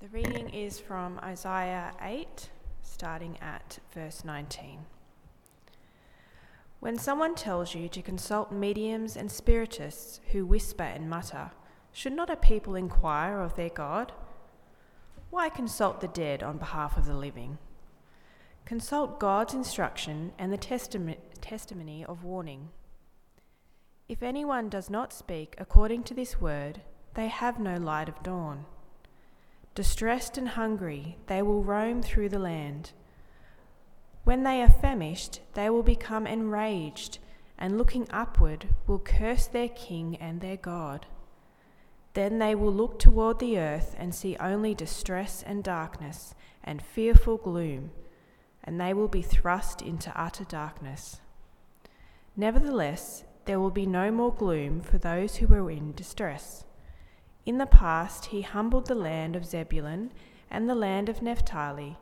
The reading is from Isaiah 8, starting at verse 19. When someone tells you to consult mediums and spiritists who whisper and mutter, should not a people inquire of their God? Why consult the dead on behalf of the living? Consult God's instruction and the testimony of warning. If anyone does not speak according to this word, they have no light of dawn. Distressed and hungry, they will roam through the land. When they are famished, they will become enraged, and looking upward, will curse their king and their God. Then they will look toward the earth and see only distress and darkness and fearful gloom, and they will be thrust into utter darkness. Nevertheless, there will be no more gloom for those who are in distress. In the past, he humbled the land of Zebulun and the land of Naphtali,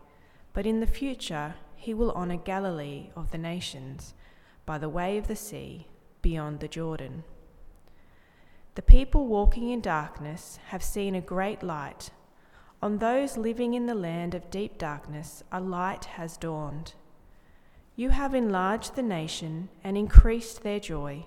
but in the future, he will honour Galilee of the nations by the way of the sea beyond the Jordan. The people walking in darkness have seen a great light. On those living in the land of deep darkness, a light has dawned. You have enlarged the nation and increased their joy.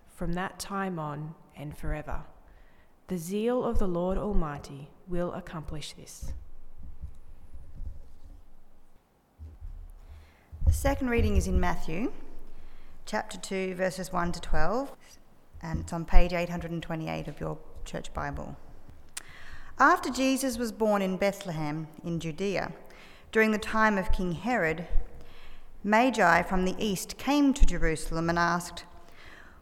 from that time on and forever. The zeal of the Lord Almighty will accomplish this. The second reading is in Matthew, chapter 2, verses 1 to 12, and it's on page 828 of your church Bible. After Jesus was born in Bethlehem in Judea, during the time of King Herod, Magi from the east came to Jerusalem and asked,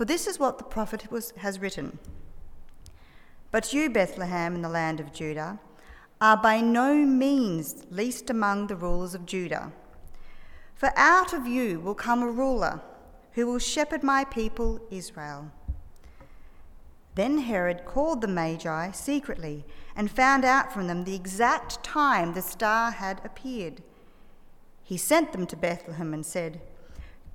For this is what the prophet was, has written But you, Bethlehem, in the land of Judah, are by no means least among the rulers of Judah. For out of you will come a ruler who will shepherd my people Israel. Then Herod called the Magi secretly and found out from them the exact time the star had appeared. He sent them to Bethlehem and said,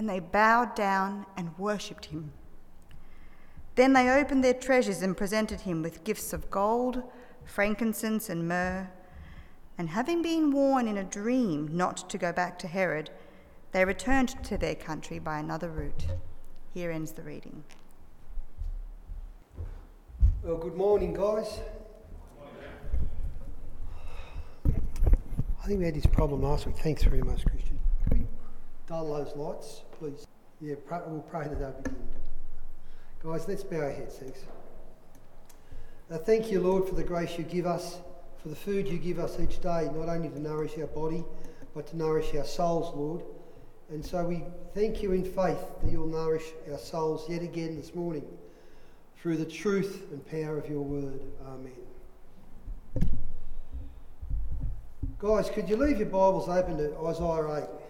and they bowed down and worshipped him. Then they opened their treasures and presented him with gifts of gold, frankincense, and myrrh. And having been warned in a dream not to go back to Herod, they returned to their country by another route. Here ends the reading. Well, good morning, guys. I think we had this problem last week. Thanks very much, Christian dull those lights, please. Yeah, pray, we'll pray that they'll be good. Guys, let's bow our heads, thanks. Uh, thank you, Lord, for the grace you give us, for the food you give us each day, not only to nourish our body, but to nourish our souls, Lord. And so we thank you in faith that you'll nourish our souls yet again this morning through the truth and power of your word. Amen. Guys, could you leave your Bibles open to Isaiah 8?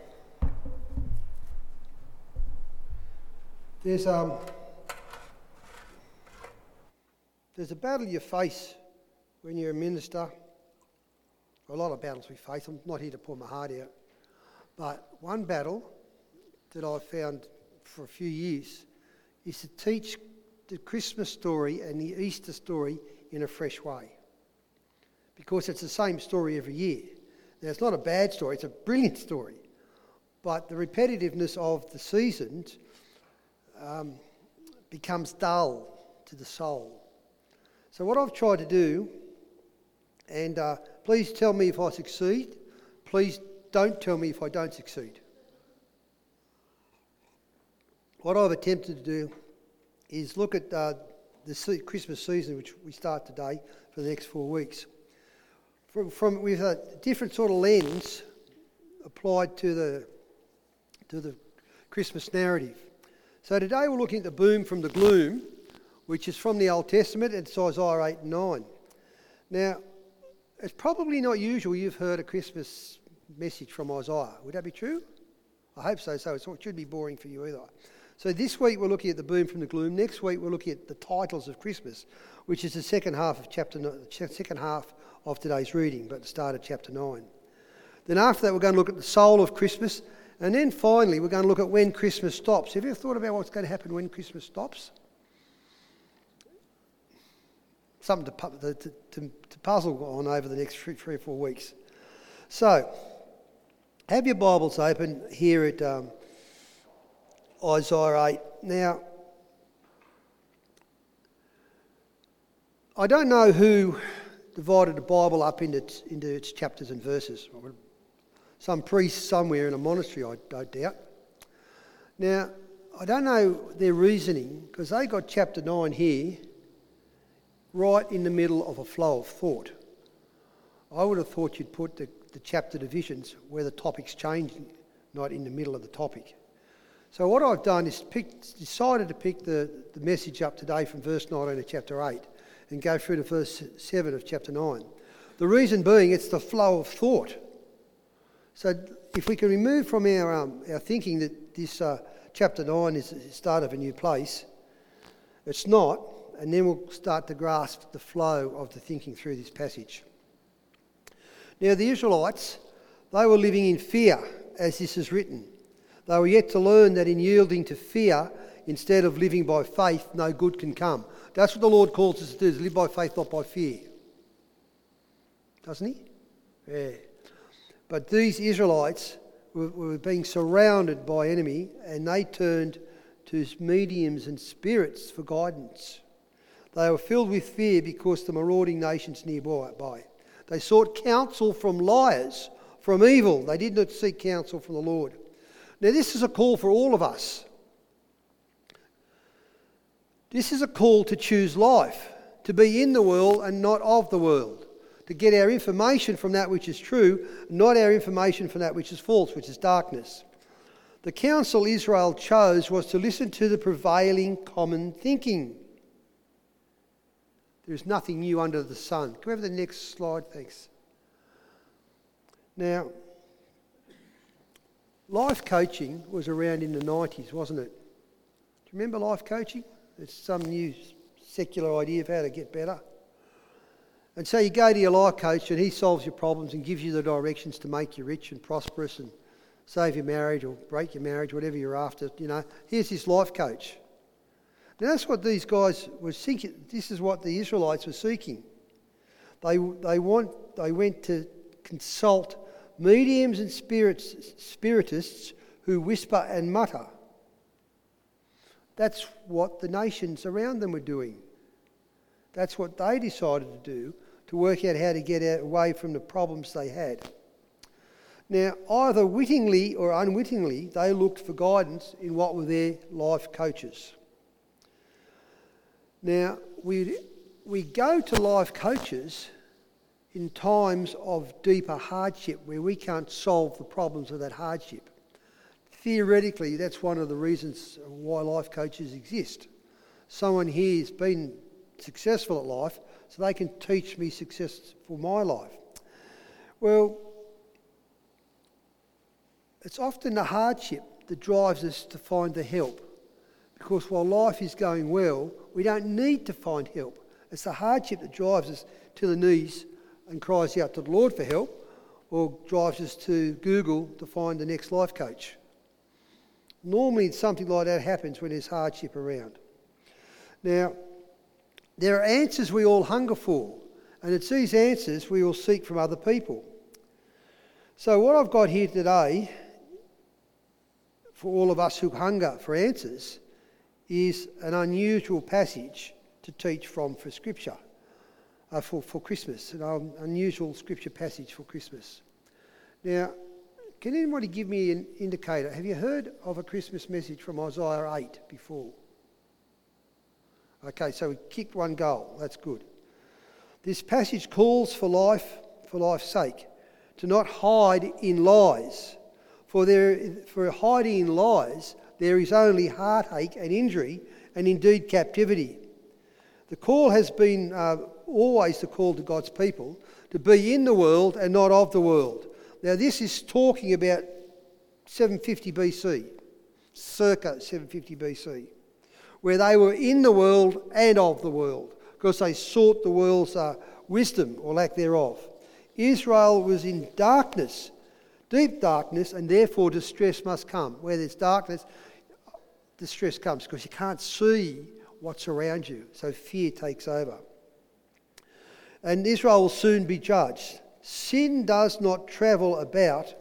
There's, um, there's a battle you face when you're a minister. A lot of battles we face. I'm not here to pour my heart out. But one battle that I've found for a few years is to teach the Christmas story and the Easter story in a fresh way. Because it's the same story every year. Now, it's not a bad story, it's a brilliant story. But the repetitiveness of the seasons um, becomes dull to the soul. So, what I've tried to do, and uh, please tell me if I succeed, please don't tell me if I don't succeed. What I've attempted to do is look at uh, the Christmas season, which we start today for the next four weeks, from, from with a different sort of lens applied to the to the Christmas narrative. So today we're looking at the boom from the gloom, which is from the Old Testament. It's Isaiah 8 and 9. Now, it's probably not usual you've heard a Christmas message from Isaiah. Would that be true? I hope so, so it should be boring for you either. So this week we're looking at the boom from the gloom. Next week we're looking at the titles of Christmas, which is the second half of chapter second half of today's reading, but the start of chapter nine. Then after that we're going to look at the soul of Christmas, and then finally we're going to look at when Christmas stops. Have you ever thought about what's going to happen when Christmas stops? Something to, to, to, to puzzle on over the next three, three or four weeks. So, have your Bibles open here at um, Isaiah 8. Now, I don't know who divided the Bible up into, into its chapters and verses. Some priest somewhere in a monastery, I don't doubt. Now, I don't know their reasoning because they got chapter 9 here right in the middle of a flow of thought. I would have thought you'd put the, the chapter divisions where the topic's changing, not in the middle of the topic. So what I've done is picked, decided to pick the, the message up today from verse 19 of chapter 8 and go through to verse 7 of chapter 9. The reason being it's the flow of thought. So if we can remove from our, um, our thinking that this uh, chapter 9 is the start of a new place, it's not, and then we'll start to grasp the flow of the thinking through this passage. Now, the Israelites, they were living in fear, as this is written. They were yet to learn that in yielding to fear, instead of living by faith, no good can come. That's what the Lord calls us to do, to live by faith, not by fear. Doesn't he? Yeah. But these Israelites were, were being surrounded by enemy, and they turned to mediums and spirits for guidance. They were filled with fear because the marauding nations nearby. They sought counsel from liars, from evil. They did not seek counsel from the Lord. Now, this is a call for all of us. This is a call to choose life, to be in the world and not of the world, to get our information from that which is true, not our information from that which is false, which is darkness. The counsel Israel chose was to listen to the prevailing common thinking. There is nothing new under the sun. Can we have the next slide? Thanks. Now, life coaching was around in the 90s, wasn't it? Do you remember life coaching? It's some new secular idea of how to get better. And so you go to your life coach and he solves your problems and gives you the directions to make you rich and prosperous and save your marriage or break your marriage, whatever you're after. You know, here's this life coach. Now, that's what these guys were seeking. This is what the Israelites were seeking. They, they, want, they went to consult mediums and spirits, spiritists who whisper and mutter. That's what the nations around them were doing. That's what they decided to do to work out how to get away from the problems they had. Now, either wittingly or unwittingly, they looked for guidance in what were their life coaches. Now, we, we go to life coaches in times of deeper hardship where we can't solve the problems of that hardship. theoretically, that's one of the reasons why life coaches exist. Someone here has been successful at life, so they can teach me success for my life. Well, it's often the hardship that drives us to find the help. Because while life is going well, we don't need to find help. It's the hardship that drives us to the knees and cries out to the Lord for help, or drives us to Google to find the next life coach. Normally, something like that happens when there's hardship around. Now, there are answers we all hunger for, and it's these answers we all seek from other people. So, what I've got here today for all of us who hunger for answers is an unusual passage to teach from for Scripture, uh, for, for Christmas, an unusual Scripture passage for Christmas. Now, can anybody give me an indicator? Have you heard of a Christmas message from Isaiah 8 before? Okay, so we kicked one goal. That's good. This passage calls for life, for life's sake, to not hide in lies. For, there, for hiding in lies there is only heartache and injury, and indeed captivity. The call has been uh, always the call to God's people to be in the world and not of the world. Now, this is talking about 750 BC, circa 750 BC, where they were in the world and of the world because they sought the world's uh, wisdom or lack thereof. Israel was in darkness, deep darkness, and therefore distress must come. Where there's darkness, distress comes because you can't see what's around you. So fear takes over. And Israel will soon be judged. Sin does not travel about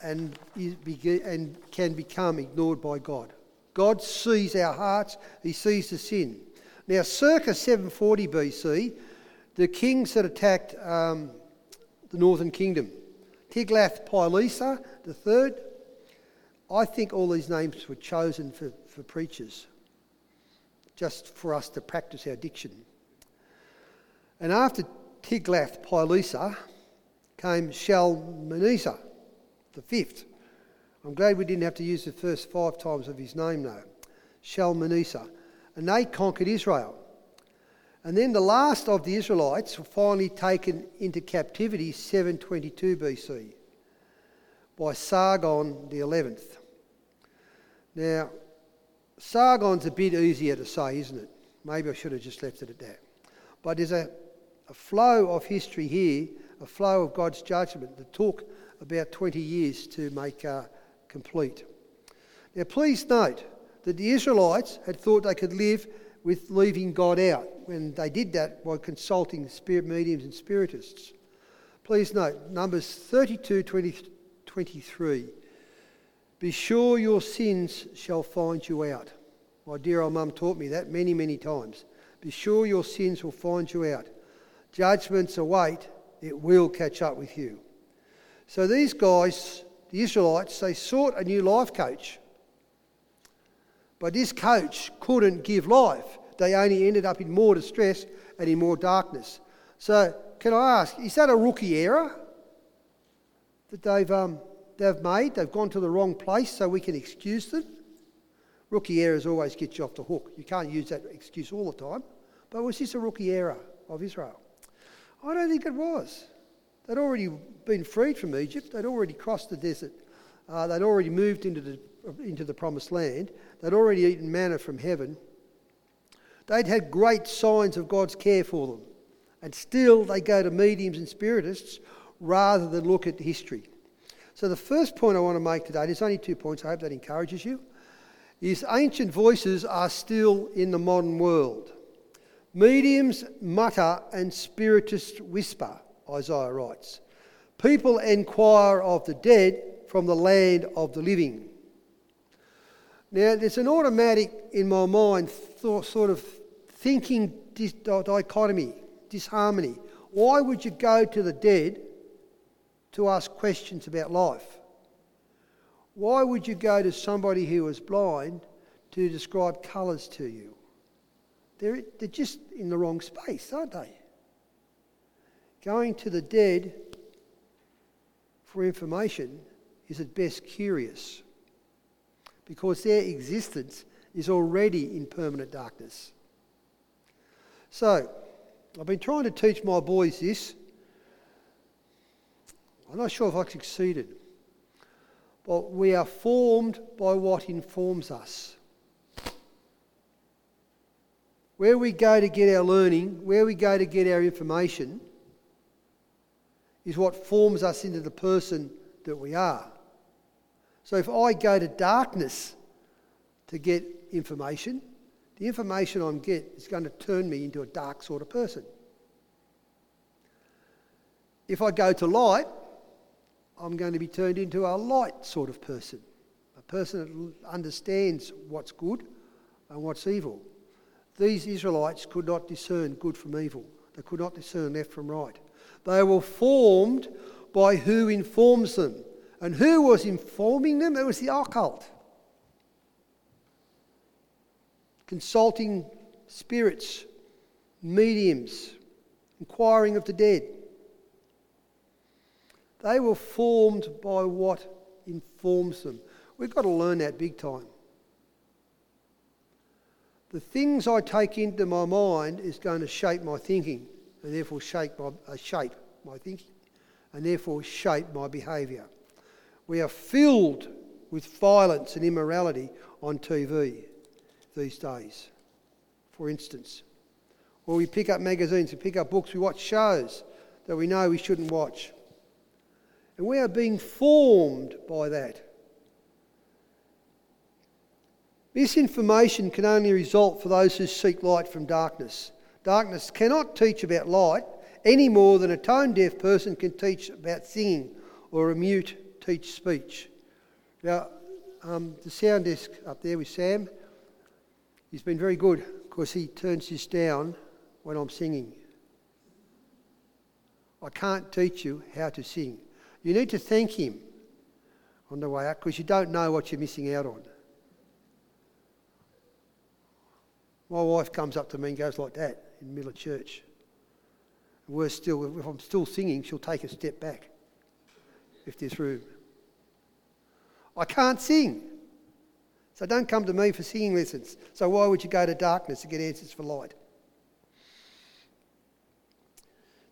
and, and can become ignored by God. God sees our hearts, He sees the sin. Now, circa 740 BC, the kings that attacked um, the northern kingdom, Tiglath-Pileser III, I think all these names were chosen for, for preachers, just for us to practice our diction. And after Tiglath-Pileser came Shalmaneser, the fifth. I'm glad we didn't have to use the first five times of his name, though. Shalmaneser. And they conquered Israel. And then the last of the Israelites were finally taken into captivity 722 BC by Sargon the 11th. Now, Sargon's a bit easier to say, isn't it? Maybe I should have just left it at that. But there's a, a flow of history here, a flow of God's judgment that took about 20 years to make uh, complete. Now, please note that the Israelites had thought they could live with leaving God out when they did that by consulting spirit mediums and spiritists. Please note, Numbers 32 20, 23. Be sure your sins shall find you out. My dear old mum taught me that many, many times. Be sure your sins will find you out. Judgments await, it will catch up with you. So these guys, the Israelites, they sought a new life coach. But this coach couldn't give life. They only ended up in more distress and in more darkness. So, can I ask, is that a rookie error? that they've, um, they've made. They've gone to the wrong place so we can excuse them. Rookie errors always get you off the hook. You can't use that excuse all the time. But was this a rookie error of Israel? I don't think it was. They'd already been freed from Egypt. They'd already crossed the desert. Uh, they'd already moved into the, into the promised land. They'd already eaten manna from heaven. They'd had great signs of God's care for them. And still they go to mediums and spiritists rather than look at history. So, the first point I want to make today, there's only two points, I hope that encourages you, is ancient voices are still in the modern world. Mediums mutter and spiritists whisper, Isaiah writes. People enquire of the dead from the land of the living. Now, there's an automatic in my mind th- sort of thinking dis- dichotomy, disharmony. Why would you go to the dead to ask questions about life. Why would you go to somebody who is blind to describe colours to you? They're, they're just in the wrong space, aren't they? Going to the dead for information is at best curious because their existence is already in permanent darkness. So, I've been trying to teach my boys this. I'm not sure if I've succeeded. But we are formed by what informs us. Where we go to get our learning, where we go to get our information, is what forms us into the person that we are. So if I go to darkness to get information, the information I'm get is going to turn me into a dark sort of person. If I go to light, I'm going to be turned into a light sort of person, a person that understands what's good and what's evil. These Israelites could not discern good from evil, they could not discern left from right. They were formed by who informs them. And who was informing them? It was the occult. Consulting spirits, mediums, inquiring of the dead. They were formed by what informs them. We've got to learn that big time. The things I take into my mind is going to shape my thinking and therefore shape my, uh, shape my thinking and therefore shape my behaviour. We are filled with violence and immorality on TV these days, for instance. Or we pick up magazines, we pick up books, we watch shows that we know we shouldn't watch. And we are being formed by that. Misinformation can only result for those who seek light from darkness. Darkness cannot teach about light any more than a tone deaf person can teach about singing or a mute teach speech. Now, um, the sound desk up there with Sam, he's been very good because he turns this down when I'm singing. I can't teach you how to sing. You need to thank him on the way out because you don't know what you're missing out on. My wife comes up to me and goes like that in the middle of church. Worse still, if I'm still singing, she'll take a step back if there's room. I can't sing. So don't come to me for singing lessons. So why would you go to darkness to get answers for light?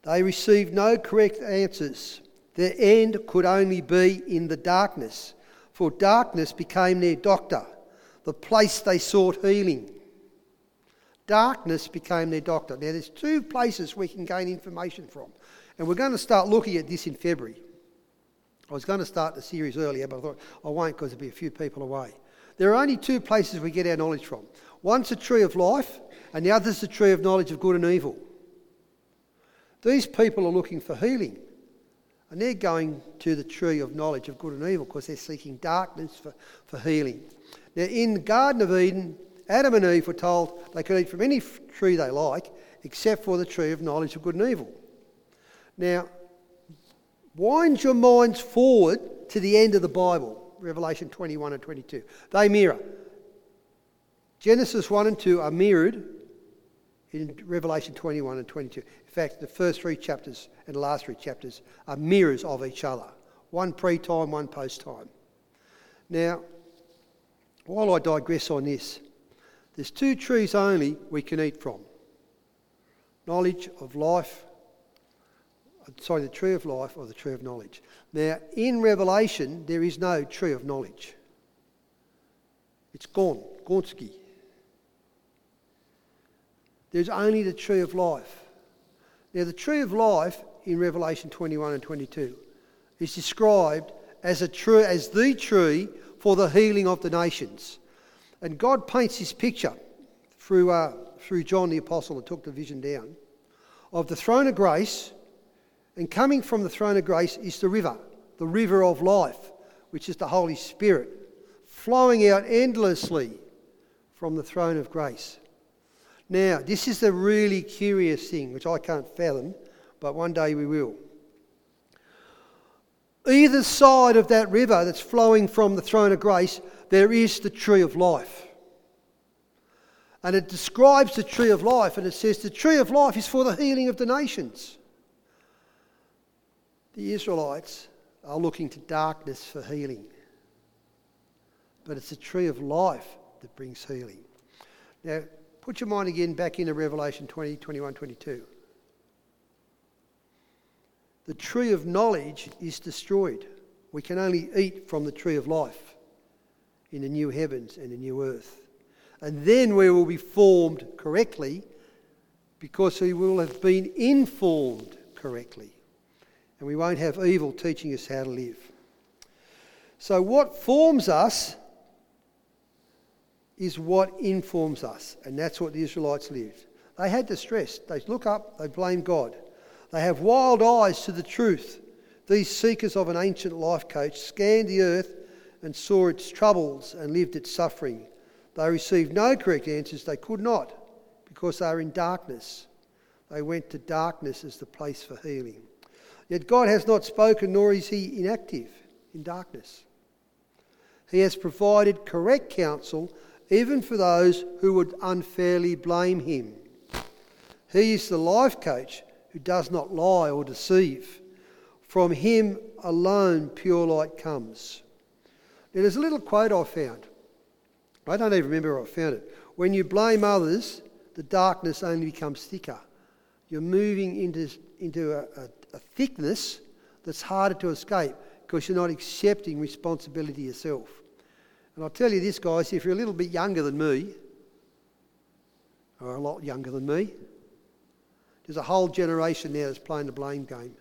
They received no correct answers. Their end could only be in the darkness, for darkness became their doctor, the place they sought healing. Darkness became their doctor. Now, there's two places we can gain information from, and we're going to start looking at this in February. I was going to start the series earlier, but I thought I won't because there'll be a few people away. There are only two places we get our knowledge from one's the tree of life, and the other's the tree of knowledge of good and evil. These people are looking for healing. And they're going to the tree of knowledge of good and evil because they're seeking darkness for, for healing. Now, in the Garden of Eden, Adam and Eve were told they could eat from any tree they like except for the tree of knowledge of good and evil. Now, wind your minds forward to the end of the Bible, Revelation 21 and 22. They mirror. Genesis 1 and 2 are mirrored in Revelation 21 and 22. In fact, the first three chapters and the last three chapters are mirrors of each other one pre time, one post time. Now, while I digress on this, there's two trees only we can eat from knowledge of life, uh, sorry, the tree of life or the tree of knowledge. Now, in Revelation, there is no tree of knowledge. It's gone, Gonski. There's only the tree of life. Now, the tree of life in Revelation 21 and 22 is described as, a tree, as the tree for the healing of the nations. And God paints this picture through, uh, through John the Apostle that took the vision down of the throne of grace, and coming from the throne of grace is the river, the river of life, which is the Holy Spirit, flowing out endlessly from the throne of grace. Now, this is the really curious thing, which I can't fathom, but one day we will. Either side of that river that's flowing from the throne of grace, there is the tree of life. And it describes the tree of life, and it says the tree of life is for the healing of the nations. The Israelites are looking to darkness for healing. But it's the tree of life that brings healing. Now, put your mind again back into Revelation 20, 21, 22. The tree of knowledge is destroyed. We can only eat from the tree of life in the new heavens and the new earth. And then we will be formed correctly because we will have been informed correctly. And we won't have evil teaching us how to live. So, what forms us is what informs us. And that's what the Israelites lived. They had distress. They look up, they blame God. They have wild eyes to the truth. These seekers of an ancient life coach scanned the earth and saw its troubles and lived its suffering. They received no correct answers. They could not because they are in darkness. They went to darkness as the place for healing. Yet God has not spoken, nor is He inactive in darkness. He has provided correct counsel even for those who would unfairly blame Him. He is the life coach who does not lie or deceive. From Him alone pure light comes. Now, there's a little quote I found. I don't even remember where I found it. When you blame others, the darkness only becomes thicker. You're moving into, into a, a, a thickness that's harder to escape because you're not accepting responsibility yourself. And I'll tell you this, guys, if you're a little bit younger than me, or a lot younger than me, there's a whole generation now that's playing the blame game.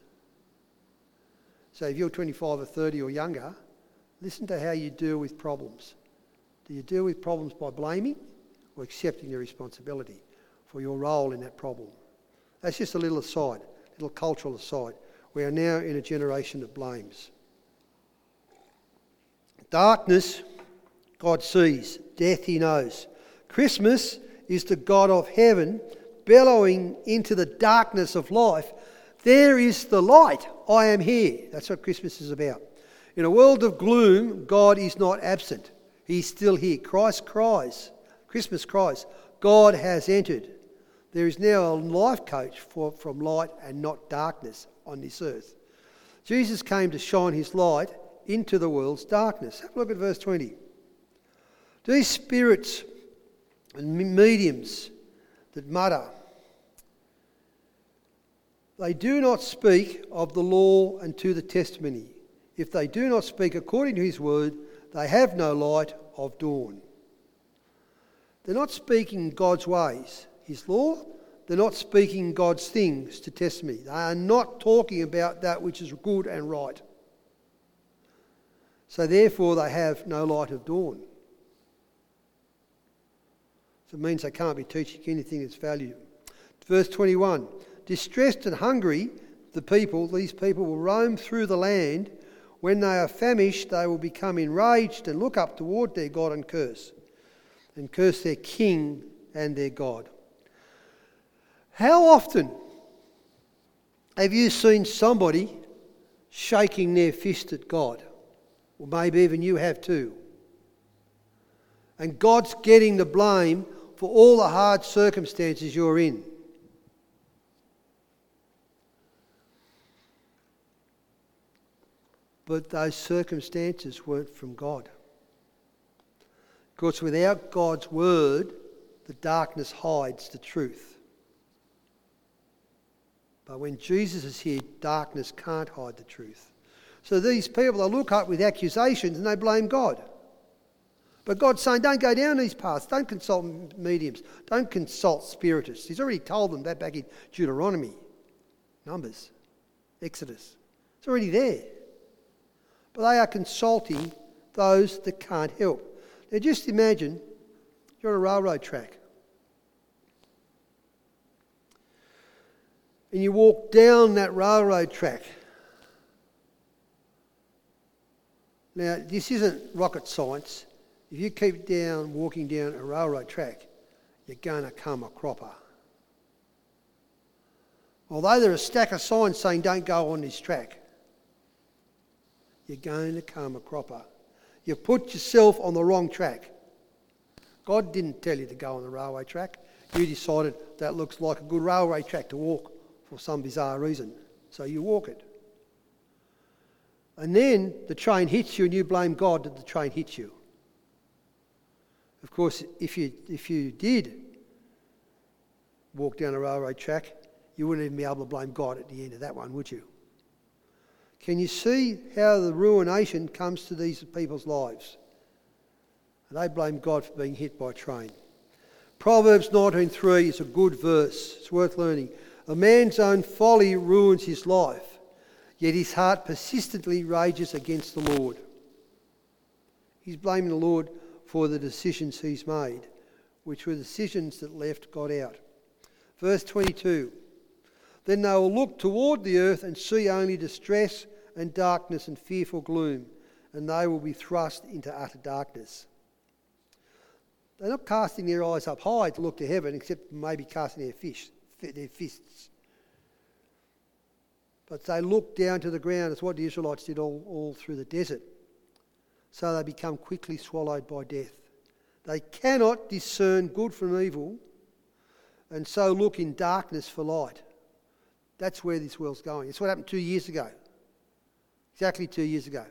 So if you're 25 or 30 or younger, listen to how you deal with problems. Do you deal with problems by blaming or accepting your responsibility for your role in that problem? That's just a little aside, a little cultural aside. We are now in a generation that blames. Darkness, God sees. Death, He knows. Christmas is the God of heaven bellowing into the darkness of life. There is the light. I am here. That's what Christmas is about. In a world of gloom, God is not absent. He's still here. Christ cries. Christmas cries. God has entered. There is now a life coach for, from light and not darkness on this earth. Jesus came to shine his light into the world's darkness. Have a look at verse 20. These spirits and mediums that mutter, they do not speak of the law and to the testimony. If they do not speak according to his word, they have no light of dawn. They're not speaking God's ways, his law. They're not speaking God's things to testimony. They are not talking about that which is good and right. So therefore, they have no light of dawn. So it means they can't be teaching anything that's valuable. Verse 21 Distressed and hungry, the people, these people will roam through the land. When they are famished, they will become enraged and look up toward their God and curse, and curse their king and their God. How often have you seen somebody shaking their fist at God? Or maybe even you have too. And God's getting the blame for all the hard circumstances you're in. But those circumstances weren't from God. Because without God's word, the darkness hides the truth. But when Jesus is here, darkness can't hide the truth. So these people, they look up with accusations and they blame God. But God's saying, don't go down these paths. Don't consult mediums. Don't consult spiritists. He's already told them that back in Deuteronomy, Numbers, Exodus. It's already there. But they are consulting those that can't help. Now just imagine you're on a railroad track. And you walk down that railroad track Now, this isn't rocket science. If you keep down walking down a railroad track, you're going to come a cropper. Although there are a stack of signs saying don't go on this track, you're going to come a cropper. You've put yourself on the wrong track. God didn't tell you to go on the railway track. You decided that looks like a good railway track to walk for some bizarre reason. So you walk it. And then the train hits you and you blame God that the train hits you. Of course, if you, if you did walk down a railway track, you wouldn't even be able to blame God at the end of that one, would you? Can you see how the ruination comes to these people's lives? And they blame God for being hit by a train. Proverbs 19.3 is a good verse. It's worth learning. A man's own folly ruins his life, yet his heart persistently rages against the Lord. He's blaming the Lord for the decisions he's made, which were decisions that left God out. Verse 22 Then they will look toward the earth and see only distress and darkness and fearful gloom, and they will be thrust into utter darkness. They're not casting their eyes up high to look to heaven, except maybe casting their, fish, their fists. But they look down to the ground. It's what the Israelites did all, all through the desert. So they become quickly swallowed by death. They cannot discern good from evil, and so look in darkness for light. That's where this world's going. It's what happened two years ago. Exactly two years ago.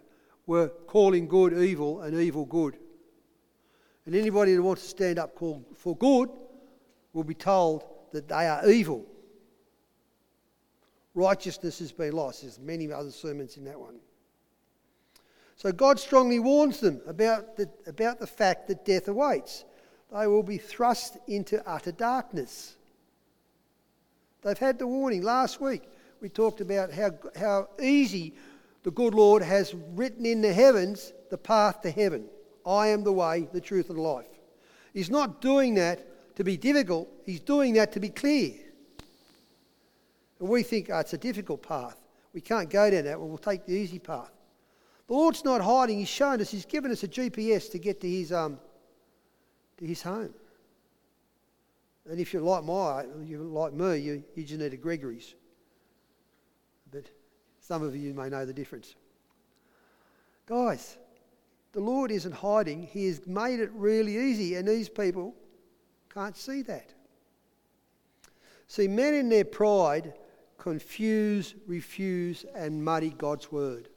We're calling good evil and evil good. And anybody that wants to stand up for good will be told that they are evil. Righteousness has been lost. There's many other sermons in that one. So God strongly warns them about the, about the fact that death awaits. They will be thrust into utter darkness. They've had the warning. Last week we talked about how, how easy the good Lord has written in the heavens the path to heaven. I am the way, the truth, and life. He's not doing that to be difficult, he's doing that to be clear. And we think, oh, it's a difficult path. We can't go down that one, we'll take the easy path. The Lord's not hiding, He's shown us, He's given us a GPS to get to His, um, to his home. And if you're like my, you're like me, you, you just need a Gregory's. But some of you may know the difference. Guys, the Lord isn't hiding, He has made it really easy, and these people can't see that. See, men in their pride confuse, refuse, and muddy God's word.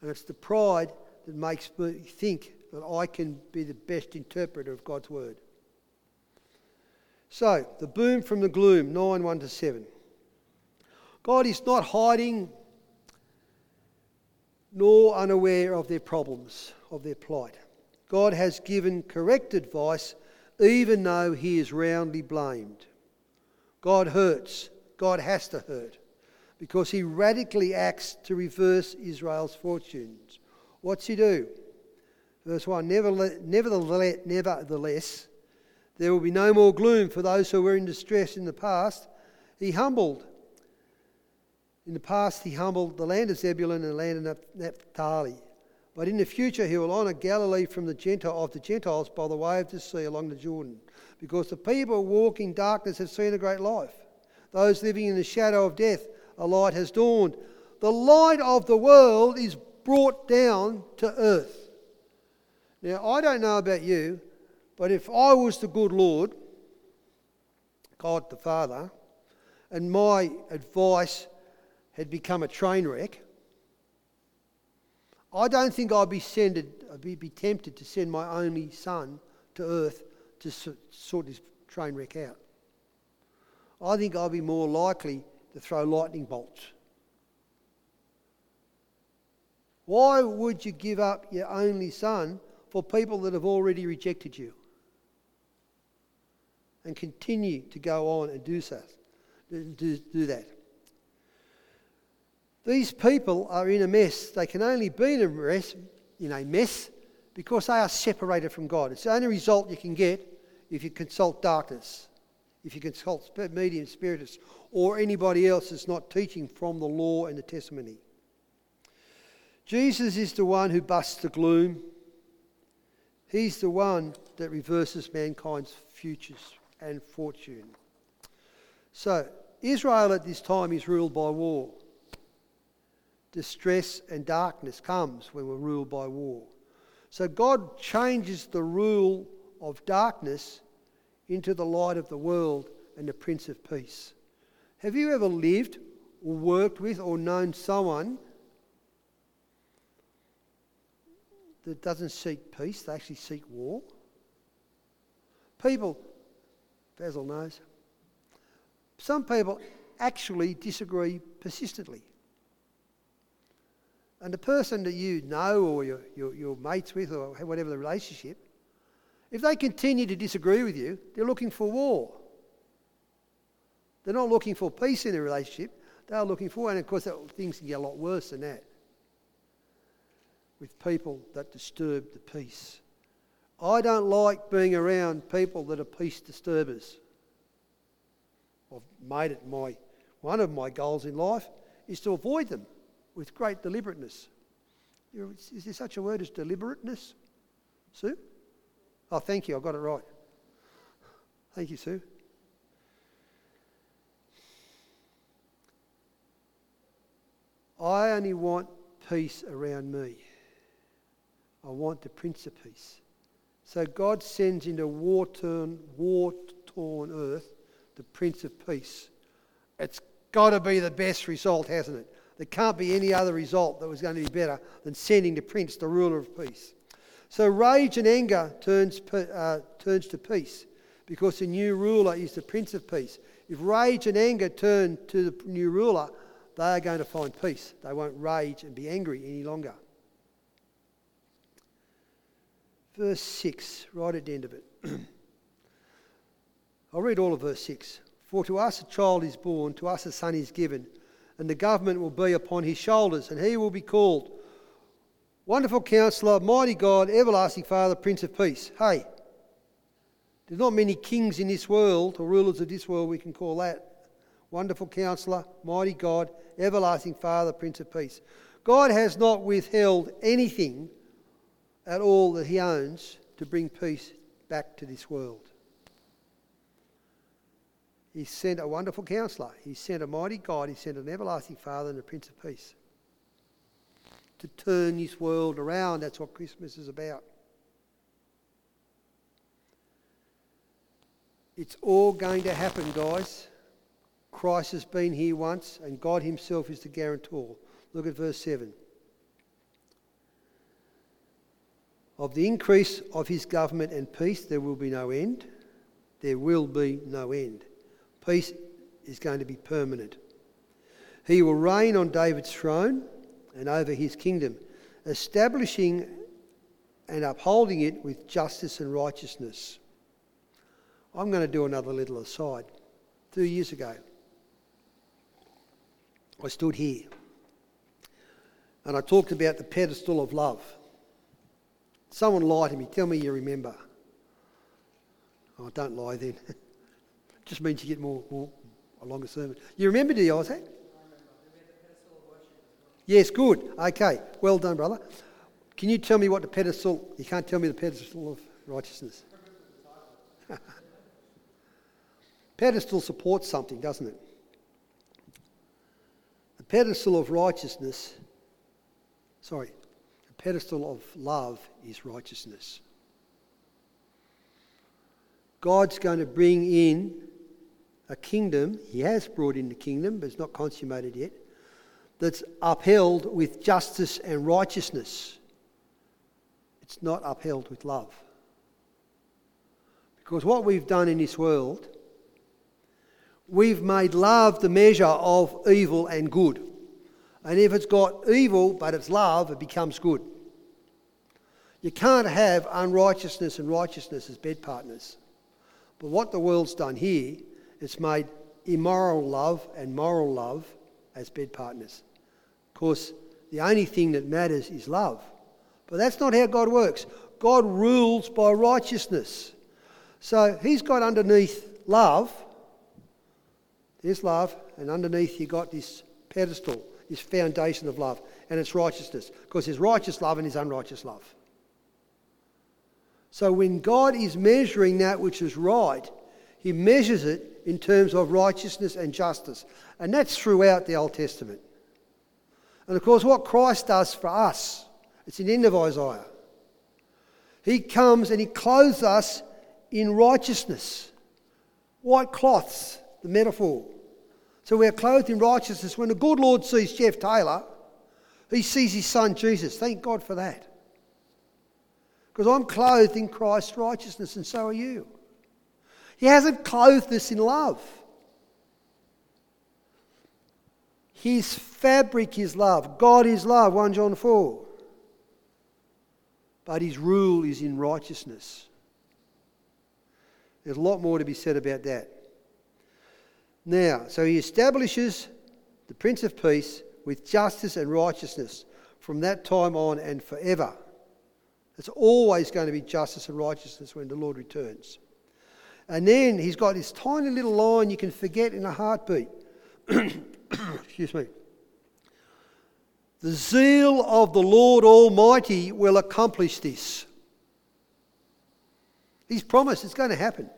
And it's the pride that makes me think that I can be the best interpreter of God's word. So, the boom from the gloom, 9 1 to 7. God is not hiding nor unaware of their problems, of their plight. God has given correct advice even though he is roundly blamed. God hurts. God has to hurt because he radically acts to reverse Israel's fortunes. What's he do? Verse 1 Nevertheless, nevertheless, there will be no more gloom for those who were in distress in the past. He humbled in the past, he humbled the land of Zebulun and the land of Naphtali. But in the future, he will honour Galilee from the Gentile, of the Gentiles by the way of the sea along the Jordan. Because the people walking darkness have seen a great life. Those living in the shadow of death, a light has dawned. The light of the world is brought down to earth. Now, I don't know about you, but if I was the good Lord, God the Father, and my advice had become a train wreck, I don't think I'd be, sended, I'd be, be tempted to send my only son to earth to sort this train wreck out. I think I'd be more likely to throw lightning bolts. Why would you give up your only son for people that have already rejected you? And continue to go on and do so, do, do that. These people are in a mess. They can only be in a mess, in a mess because they are separated from God. It's the only result you can get if you consult darkness, if you consult medium spiritists, or anybody else that's not teaching from the law and the testimony. Jesus is the one who busts the gloom. He's the one that reverses mankind's futures and fortune. So, Israel at this time is ruled by war distress and darkness comes when we're ruled by war. So God changes the rule of darkness into the light of the world and the Prince of Peace. Have you ever lived or worked with or known someone that doesn't seek peace, they actually seek war. People, Basil knows, some people actually disagree persistently. And the person that you know or you're, you're, you're mates with or whatever the relationship, if they continue to disagree with you, they're looking for war. They're not looking for peace in a relationship, they're looking for, and of course, things can get a lot worse than that with people that disturb the peace. I don't like being around people that are peace disturbers. I've made it my one of my goals in life is to avoid them with great deliberateness. Is there such a word as deliberateness? Sue? Oh, thank you, I got it right. Thank you, Sue. I only want peace around me. I want the Prince of Peace. So God sends into war-torn, war-torn earth the Prince of Peace. It's got to be the best result, hasn't it? There can't be any other result that was going to be better than sending the Prince, the ruler of peace. So rage and anger turns, uh, turns to peace because the new ruler is the Prince of Peace. If rage and anger turn to the new ruler, they are going to find peace. They won't rage and be angry any longer verse 6, right at the end of it. I'll read all of verse 6. For to us a child is born, to us a son is given, and the government will be upon his shoulders, and he will be called Wonderful Counselor, Mighty God, Everlasting Father, Prince of Peace. Hey, there's not many kings in this world, or rulers of this world we can call that. Wonderful Counselor, Mighty God, Everlasting Father, Prince of Peace. God has not withheld anything at all that he owns to bring peace back to this world. He sent a wonderful counselor. He sent a mighty God. He sent an everlasting Father and a Prince of Peace to turn this world around. That's what Christmas is about. It's all going to happen, guys. Christ has been here once, and God Himself is the guarantor. Look at verse 7. Of the increase of his government and peace, there will be no end. There will be no end. Peace is going to be permanent. He will reign on David's throne and over his kingdom, establishing and upholding it with justice and righteousness. I'm going to do another little aside. Two years ago, I stood here and I talked about the pedestal of love. Someone lied to me. Tell me you remember. Oh, don't lie then. just means you get more, more a longer sermon. You remember, do you, Isaac? Yes, good. Okay. Well done, brother. Can you tell me what the pedestal, you can't tell me the pedestal of righteousness. pedestal supports something, doesn't it? The pedestal of righteousness, sorry, the pedestal of love is righteousness. God's going to bring in a kingdom, He has brought in the kingdom, but it's not consummated yet, that's upheld with justice and righteousness. It's not upheld with love. Because what we've done in this world, we've made love the measure of evil and good. And if it's got evil but it's love, it becomes good. You can't have unrighteousness and righteousness as bed partners. But what the world's done here, it's made immoral love and moral love as bed partners. Course, the only thing that matters is love. But that's not how God works. God rules by righteousness. So he's got underneath love, there's love, and underneath you got this pedestal this foundation of love, and it's righteousness, because there's righteous love and there's unrighteous love. So when God is measuring that which is right, he measures it in terms of righteousness and justice. And that's throughout the Old Testament. And of course, what Christ does for us, it's in the end of Isaiah. He comes and he clothes us in righteousness. White cloths, the metaphor. So we are clothed in righteousness. When the good Lord sees Jeff Taylor, he sees his son Jesus. Thank God for that. Because I'm clothed in Christ's righteousness, and so are you. He hasn't clothed us in love. His fabric is love. God is love, 1 John 4. But his rule is in righteousness. There's a lot more to be said about that. Now, so he establishes the Prince of Peace with justice and righteousness from that time on and forever. It's always going to be justice and righteousness when the Lord returns. And then he's got this tiny little line you can forget in a heartbeat. Excuse me. The zeal of the Lord Almighty will accomplish this. He's promised it's going to happen.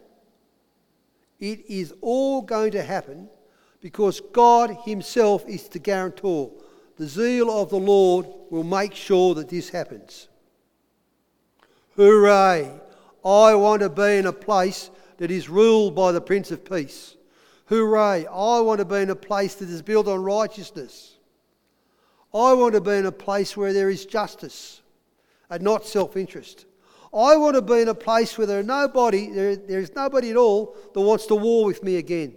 It is all going to happen because God Himself is the guarantor. The zeal of the Lord will make sure that this happens. Hooray! I want to be in a place that is ruled by the Prince of Peace. Hooray! I want to be in a place that is built on righteousness. I want to be in a place where there is justice and not self interest. I want to be in a place where there, nobody, there, there is nobody at all that wants to war with me again.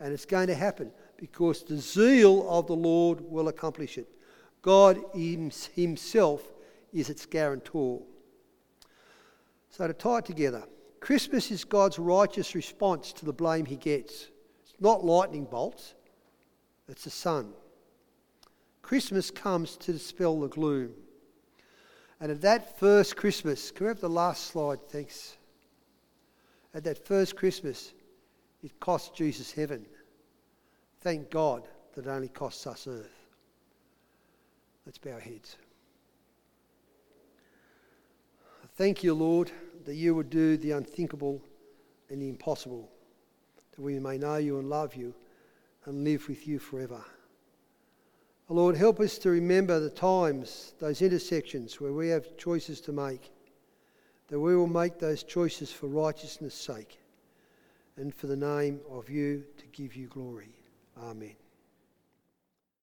And it's going to happen because the zeal of the Lord will accomplish it. God Himself is its guarantor. So, to tie it together, Christmas is God's righteous response to the blame He gets. It's not lightning bolts, it's the sun. Christmas comes to dispel the gloom. And at that first Christmas, can we have the last slide? Thanks. At that first Christmas, it cost Jesus heaven. Thank God that it only costs us earth. Let's bow our heads. Thank you, Lord, that you would do the unthinkable and the impossible, that we may know you and love you and live with you forever. Oh, Lord, help us to remember the times, those intersections where we have choices to make, that we will make those choices for righteousness' sake and for the name of you to give you glory. Amen.